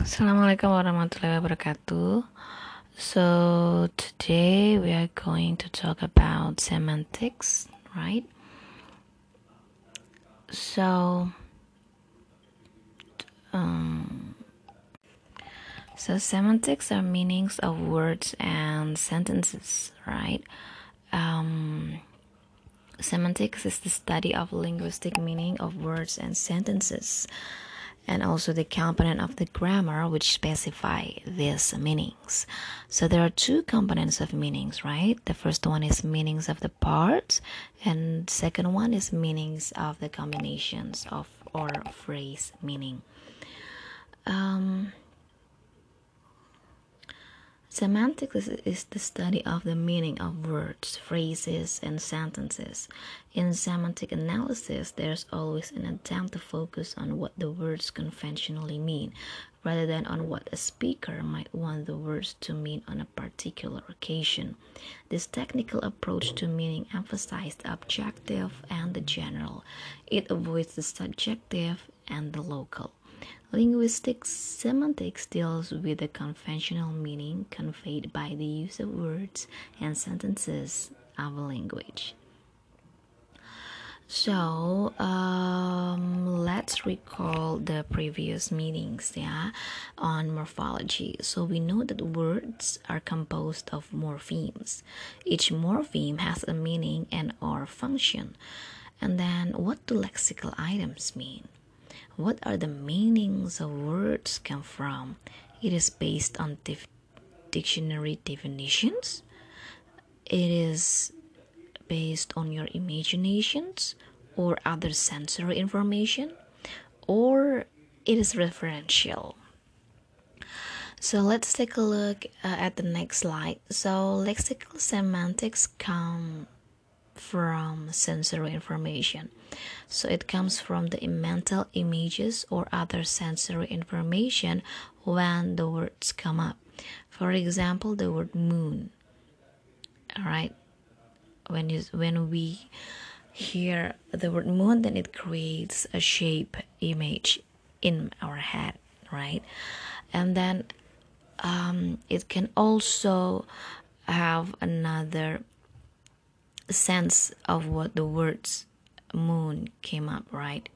Assalamualaikum warahmatullahi wabarakatuh. So, today we are going to talk about semantics, right? So, um, so semantics are meanings of words and sentences, right? Um, semantics is the study of linguistic meaning of words and sentences and also the component of the grammar which specify these meanings. So there are two components of meanings, right? The first one is meanings of the parts, and second one is meanings of the combinations of or phrase meaning. Um, Semantics is, the study of the meaning of words, phrases, and sentences. In semantic analysis, there's always an attempt to focus on what the words conventionally mean, rather than on what a speaker might want the words to mean on a particular occasion. This technical approach to meaning emphasizes the objective and the general. It avoids the subjective and the local. Linguistic semantics deals with the conventional meaning conveyed by the use of words and sentences of a language. So um, let's recall the previous meetings, yeah, on morphology. So we know that words are composed of morphemes. Each morpheme has a meaning and or function. And then what do lexical items mean? What are the meanings of words come from? It is based on dif- dictionary definitions. It is based on your imaginations or other sensory information or it is referential. So let's take a look uh, at the next slide. So lexical semantics come from sensory information. So it comes from the mental images or other sensory information when the words come up. For example, the word moon. All right. When you when we hear the word moon, then it creates a shape image in our head, right? And then um, it can also have another sense of what the words moon came up right?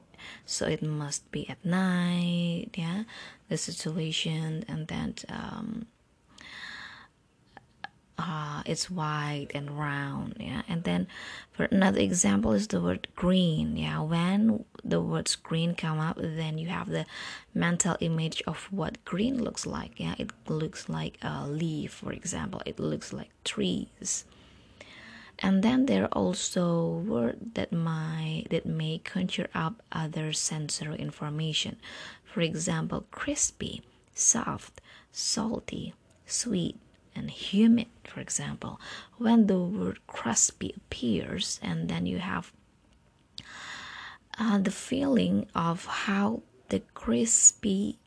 So it must be at night yeah? The situation and then um, uh, it's white and round yeah? And then for another example is the word green yeah? When the words green come up then you have the mental image of what green looks like yeah? It looks like a leaf for example. It looks like trees and then there are also words that might that may conjure up other sensory information. For example crispy soft salty sweet and humid for example. When the word crispy appears and then you have uh, the feeling of how the crispy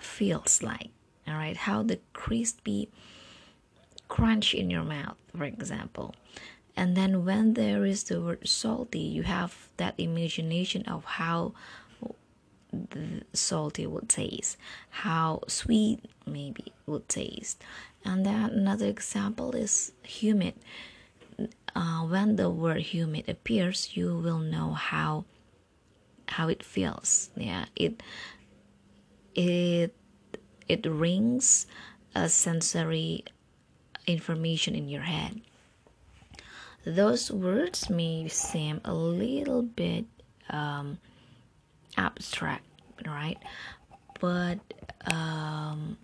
feels like. All right? How the crispy crunch in your mouth, for example. And then when there is the word salty, you have that imagination of how salty would taste, how sweet maybe would taste. And then another example is humid. Uh, when the word humid appears, you will know how how it feels. Yeah, it it it rings a sensory information in your head. Those words may seem a little bit um, abstract, right? But um,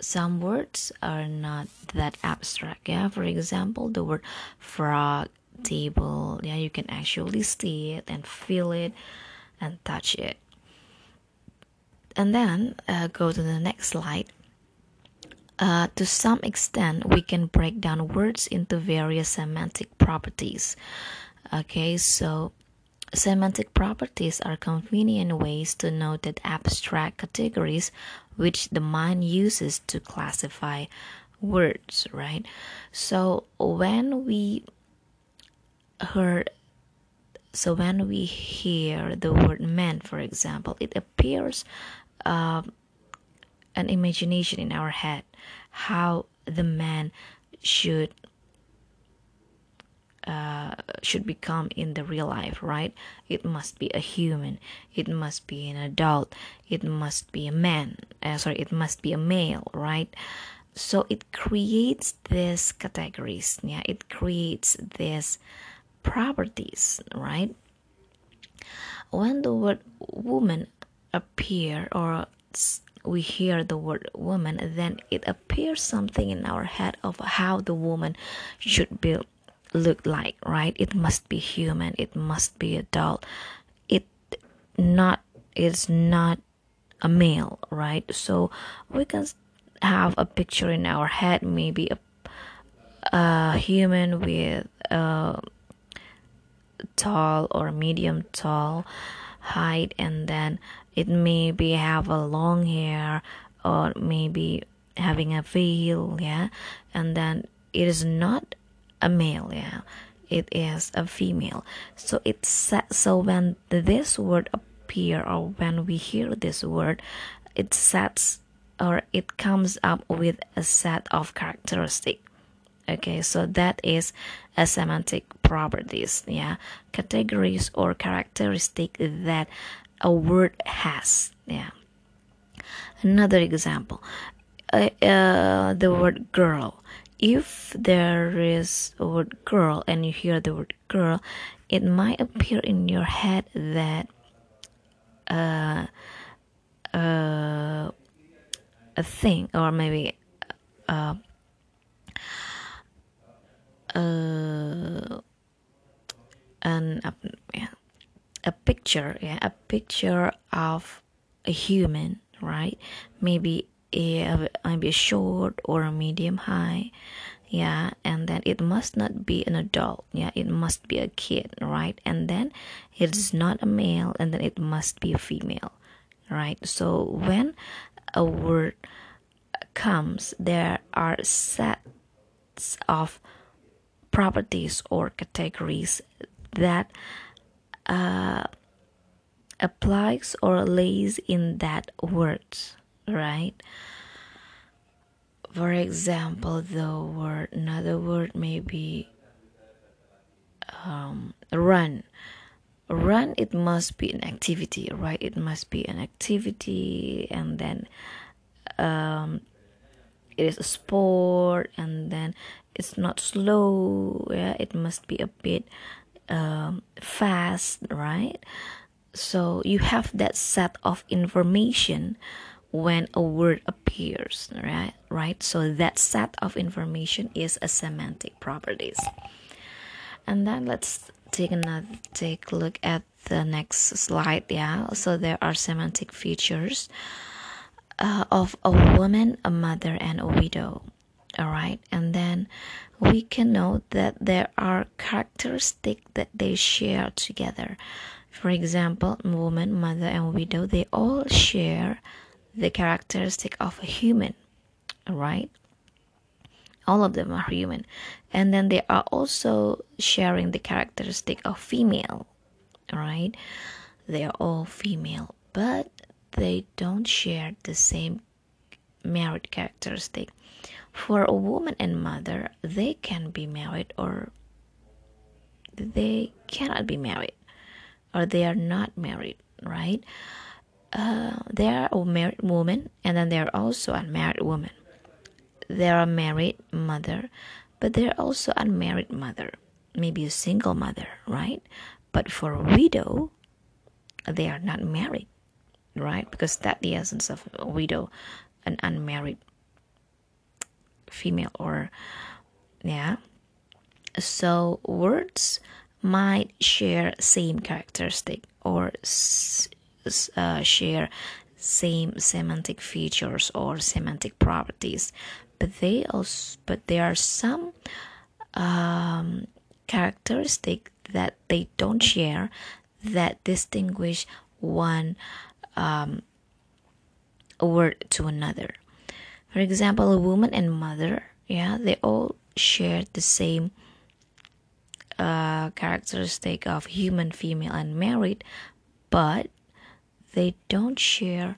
some words are not that abstract. Yeah, for example, the word frog, table. Yeah, you can actually see it and feel it and touch it. And then uh, go to the next slide uh, to some extent, we can break down words into various semantic properties. Okay, so semantic properties are convenient ways to note that abstract categories which the mind uses to classify words, right? So when we heard so when we hear the word man for example it appears uh, an imagination in our head how the man should uh, should become in the real life, right? It must be a human. It must be an adult. It must be a man. Uh, sorry, it must be a male, right? So it creates these categories. Yeah, it creates these properties, right? When the word woman appear or we hear the word woman, then it appears something in our head of how the woman should be look like, right? It must be human. It must be adult. It not is not a male, right? So we can have a picture in our head, maybe a, a human with a tall or medium tall height, and then it maybe have a long hair or maybe having a veil, yeah, and then it is not a male yeah? It is a female. So it's so when this word appear or when we hear this word it sets or it comes up with a set of characteristic. Okay so that is a semantic properties yeah? Categories or characteristic that a word has. Yeah. Another example. Uh, uh, the word girl. If there is a word girl and you hear the word girl, it might appear in your head that uh, uh, a thing or maybe uh, uh, an a, a picture, yeah, a picture of a human, right? Maybe a, maybe a short or a medium high yeah and then it must not be an adult yeah it must be a kid right and then it's not a male and then it must be a female right so when a word comes there are sets of properties or categories that uh, applies or lays in that word right? For example, the word, another word maybe um, run. Run, it must be an activity, right? It must be an activity, and then um, it is a sport, and then it's not slow. Yeah, it must be a bit um, fast, right? So you have that set of information when a word appears right? Right? So that set of information is a semantic properties. And then let's take another take look at the next slide yeah? So there are semantic features uh, of a woman a mother and a widow all right? And then we can note that there are characteristics that they share together for example woman mother and widow they all share the characteristic of a human, right? All of them are human. And then they are also sharing the characteristic of female, right? They are all female, but they don't share the same married characteristic. For a woman and mother, they can be married or they cannot be married or they are not married, right? uh, there are married women and then there are also unmarried women. There are married mother, but there are also unmarried mother, maybe a single mother, right? But for a widow, they are not married, right? Because that's the essence of a widow, an unmarried female or yeah. So words might share same characteristic or uh, share same semantic features or semantic properties but they also but there are some um, characteristic that they don't share that distinguish one um, word to another for example a woman and mother yeah they all share the same uh, characteristic of human female and married but they don't share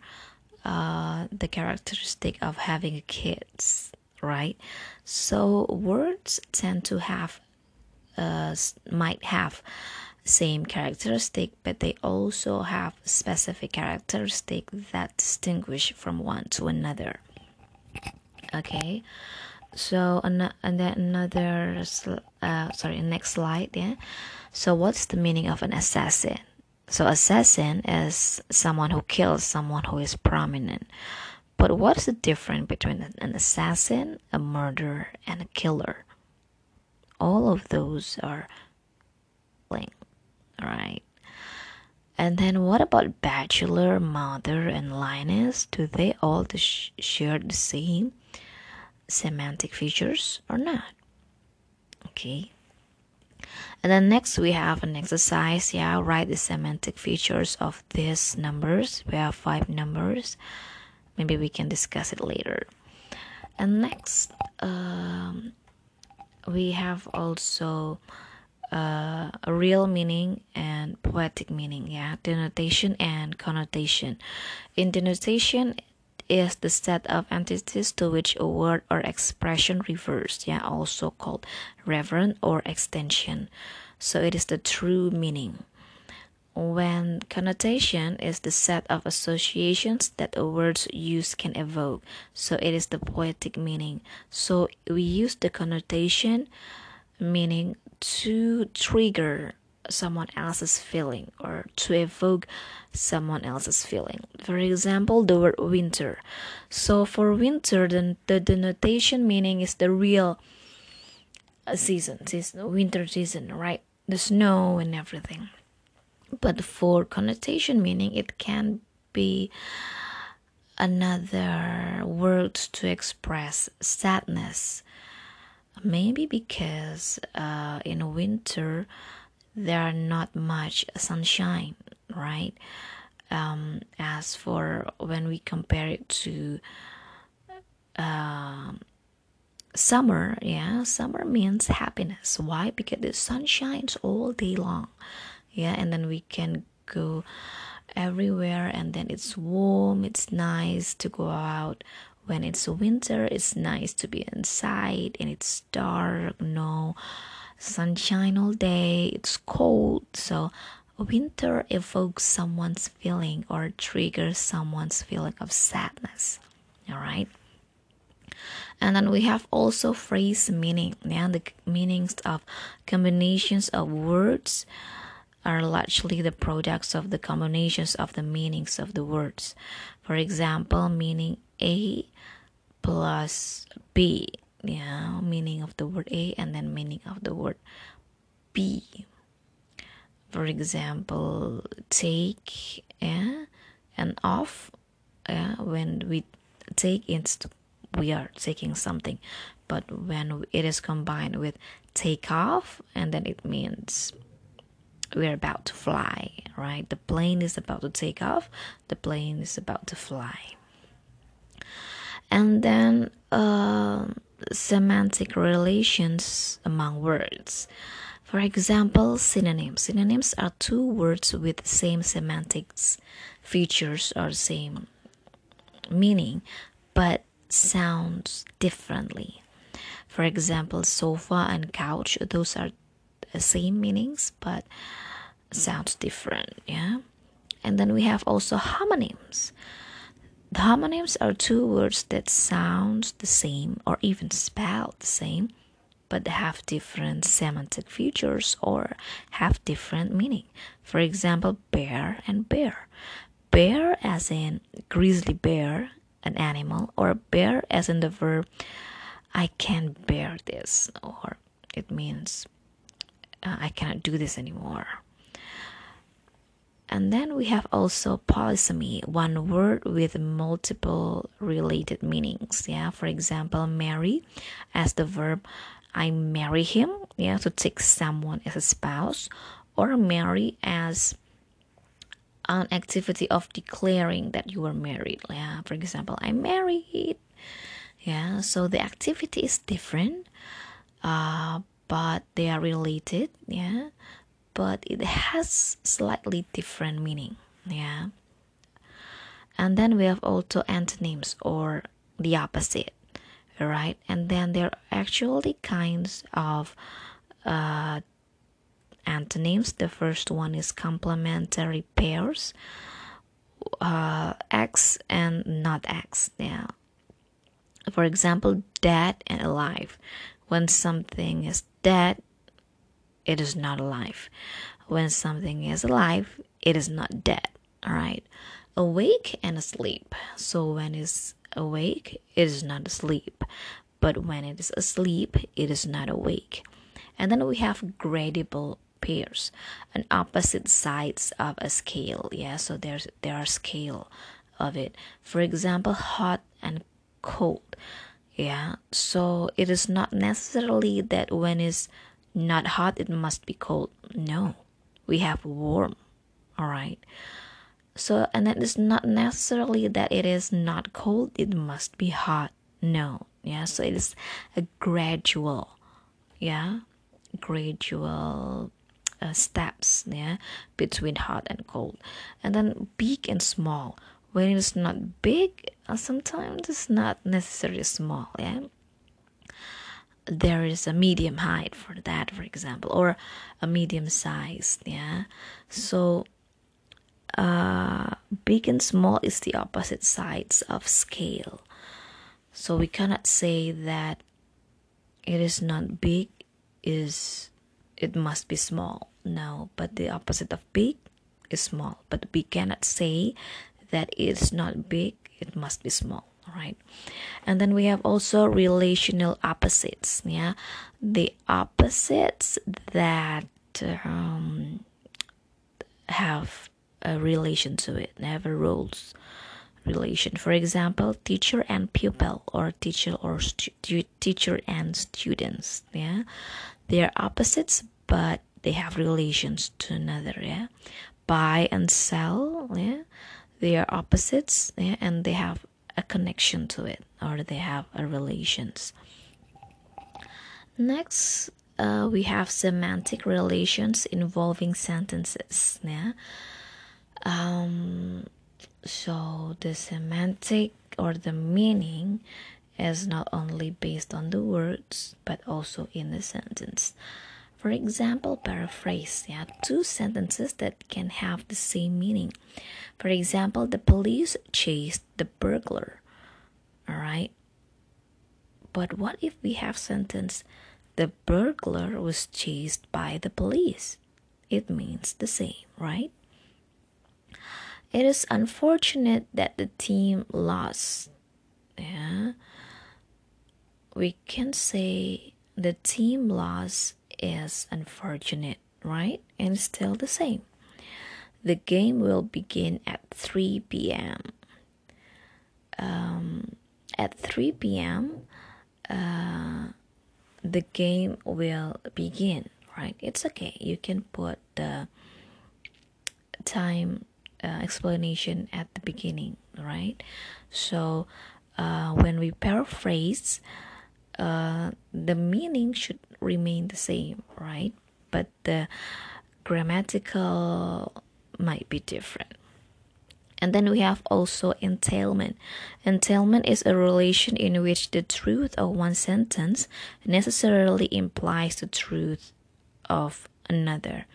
uh, the characteristic of having kids, right? So words tend to have uh, might have same characteristic, but they also have specific characteristic that distinguish from one to another. Okay, so and then another uh, sorry next slide yeah. So what's the meaning of an assassin? So assassin is someone who kills someone who is prominent. But what's the difference between an assassin a murderer and a killer? All of those are linked right and then what about bachelor mother and lioness? Do they all share the same semantic features or not. Okay. And then next we have an exercise. Yeah write the semantic features of these numbers. We have five numbers. Maybe we can discuss it later. And next um, we have also uh, a real meaning and poetic meaning. Yeah denotation and connotation. In denotation is the set of entities to which a word or expression refers, yeah, also called referent or extension. So it is the true meaning. When connotation is the set of associations that a word's use can evoke, so it is the poetic meaning. So we use the connotation meaning to trigger someone else's feeling or to evoke someone else's feeling. For example, the word winter. So for winter, the, the denotation meaning is the real uh, season, season, winter season, right? The snow and everything. But for connotation meaning, it can be another word to express sadness. Maybe because uh, in winter, there are not much sunshine, right? Um, as for when we compare it to uh, summer, yeah, summer means happiness. Why? Because the sun shines all day long, yeah, and then we can go everywhere, and then it's warm, it's nice to go out. When it's winter, it's nice to be inside, and it's dark, no sunshine all day, it's cold, so winter evokes someone's feeling or triggers someone's feeling of sadness. All right. And then we have also phrase meaning. Yeah, the meanings of combinations of words are largely the products of the combinations of the meanings of the words. For example, meaning A plus B yeah meaning of the word a and then meaning of the word b for example take yeah and off yeah when we take it we are taking something. But when it is combined with take off and then it means we're about to fly right? The plane is about to take off. The plane is about to fly. And then uh, semantic relations among words. For example, synonyms. Synonyms are two words with same semantics features or same meaning, but sounds differently. For example, sofa and couch, those are the same meanings, but sounds different, yeah? And then we have also homonyms. Homonyms are two words that sound the same or even spell the same, but have different semantic features or have different meaning. For example, bear and bear. Bear as in grizzly bear, an animal, or bear as in the verb I can't bear this, or it means uh, I cannot do this anymore. And then we have also polysemy, one word with multiple related meanings. Yeah, for example, marry as the verb I marry him, yeah, to take someone as a spouse, or marry as an activity of declaring that you are married. Yeah, for example, I'm married. Yeah, so the activity is different, uh, but they are related. Yeah, but it has slightly different meaning yeah. And then we have also antonyms or the opposite right? And then there are actually kinds of uh, antonyms. The first one is complementary pairs uh, x and not x yeah. For example dead and alive. When something is dead it is not alive when something is alive it is not dead all right awake and asleep. So when it's awake it is not asleep. But when it is asleep it is not awake. And then we have gradable pairs and opposite sides of a scale yeah? So there's there are scale of it. For example hot and cold yeah? So it is not necessarily that when it's not hot it must be cold. No we have warm all right? So and it is not necessarily that it is not cold it must be hot. No yeah so it is a gradual yeah gradual uh, steps yeah between hot and cold. And then big and small when it's not big uh, sometimes it's not necessarily small yeah there is a medium height for that for example or a medium size yeah? So uh, big and small is the opposite sides of scale. So we cannot say that it is not big is it must be small. No but the opposite of big is small. But we cannot say that it's not big it must be small. all right. And then we have also relational opposites yeah? The opposites that um, have a relation to it have a rules relation. For example teacher and pupil or teacher or stu- teacher and students yeah? They are opposites but they have relations to another yeah? Buy and sell yeah? They are opposites yeah? And they have a connection to it or they have a relations. Next uh, we have semantic relations involving sentences yeah? Um, so the semantic or the meaning is not only based on the words but also in the sentence for example, paraphrase, yeah, two sentences that can have the same meaning. For example, the police chased the burglar. All right. But what if we have sentence the burglar was chased by the police? It means the same, right? It is unfortunate that the team lost. Yeah. We can say the team lost is unfortunate, right? And still the same. The game will begin at 3 p.m. Um, at 3 p.m., uh, the game will begin, right? It's okay. You can put the time uh, explanation at the beginning, right? So uh, when we paraphrase, uh, the meaning should remain the same, right? But the grammatical might be different. And then we have also entailment. Entailment is a relation in which the truth of one sentence necessarily implies the truth of another.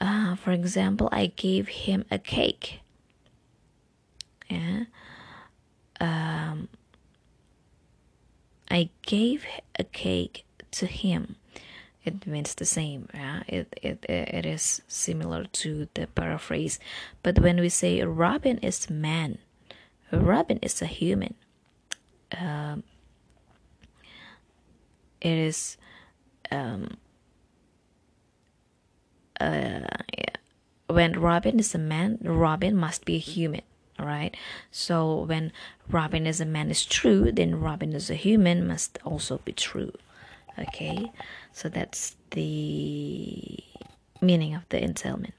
Uh, for example, I gave him a cake. Yeah. Um, I gave a cake to him. It means the same yeah? It, it it is similar to the paraphrase. But when we say robin is man robin is a human um, it is um, uh, yeah. when robin is a man robin must be a human right so when robin is a man is true then robin is a human must also be true okay so that's the meaning of the entailment.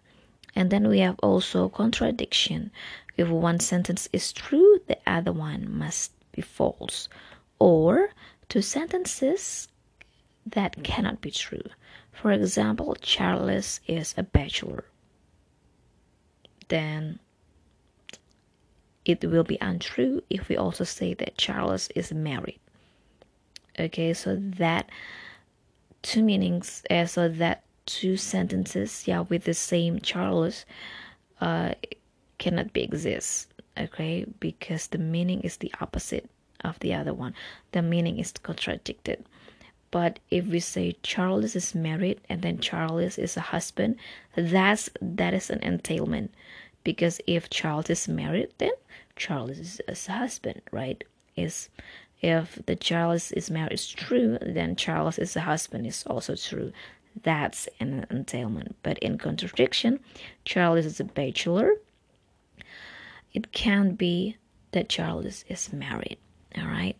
And then we have also contradiction. If one sentence is true the other one must be false. Or two sentences that cannot be true. For example charles is a bachelor. Then it will be untrue if we also say that Charles is married. Okay, so that two meanings, uh, so that two sentences, yeah, with the same Charles, uh, cannot be exist. Okay, because the meaning is the opposite of the other one. The meaning is contradicted. But if we say Charles is married and then Charles is a husband, that's that is an entailment. Because if Charles is married, then Charles is, a husband, right? Is if the Charles is married is true, then Charles is a husband is also true. That's an entailment. But in contradiction, Charles is a bachelor. It can't be that Charles is married. All right.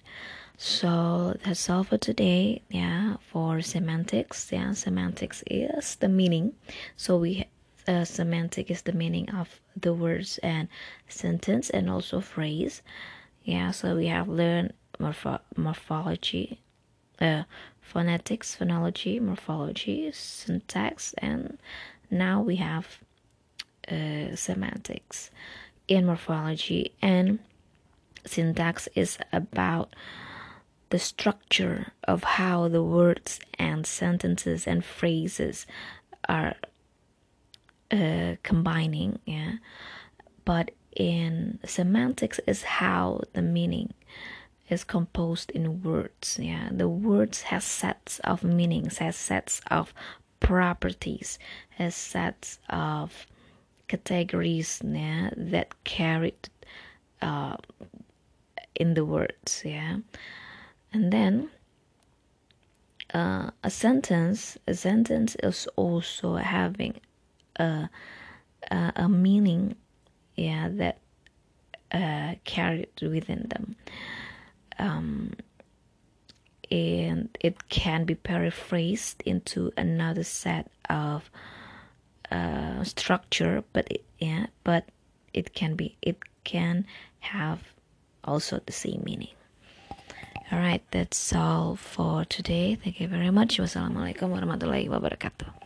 So that's all for today. Yeah, for semantics. Yeah, semantics is the meaning. So we uh, semantic is the meaning of the words and sentence and also phrase. Yeah, so we have learned morpho- morphology, uh, phonetics, phonology, morphology, syntax, and now we have uh, semantics in morphology. And syntax is about the structure of how the words and sentences and phrases are uh, combining yeah. But in semantics is how the meaning is composed in words yeah. The words has sets of meanings has sets of properties has sets of categories yeah, that carried uh, in the words yeah. And then uh, a sentence a sentence is also having a a, a meaning yeah that uh, carried within them um, and it can be paraphrased into another set of uh, structure but it, yeah but it can be it can have also the same meaning Alright, that's all for today. Thank you very much. Wassalamualaikum warahmatullahi wabarakatuh.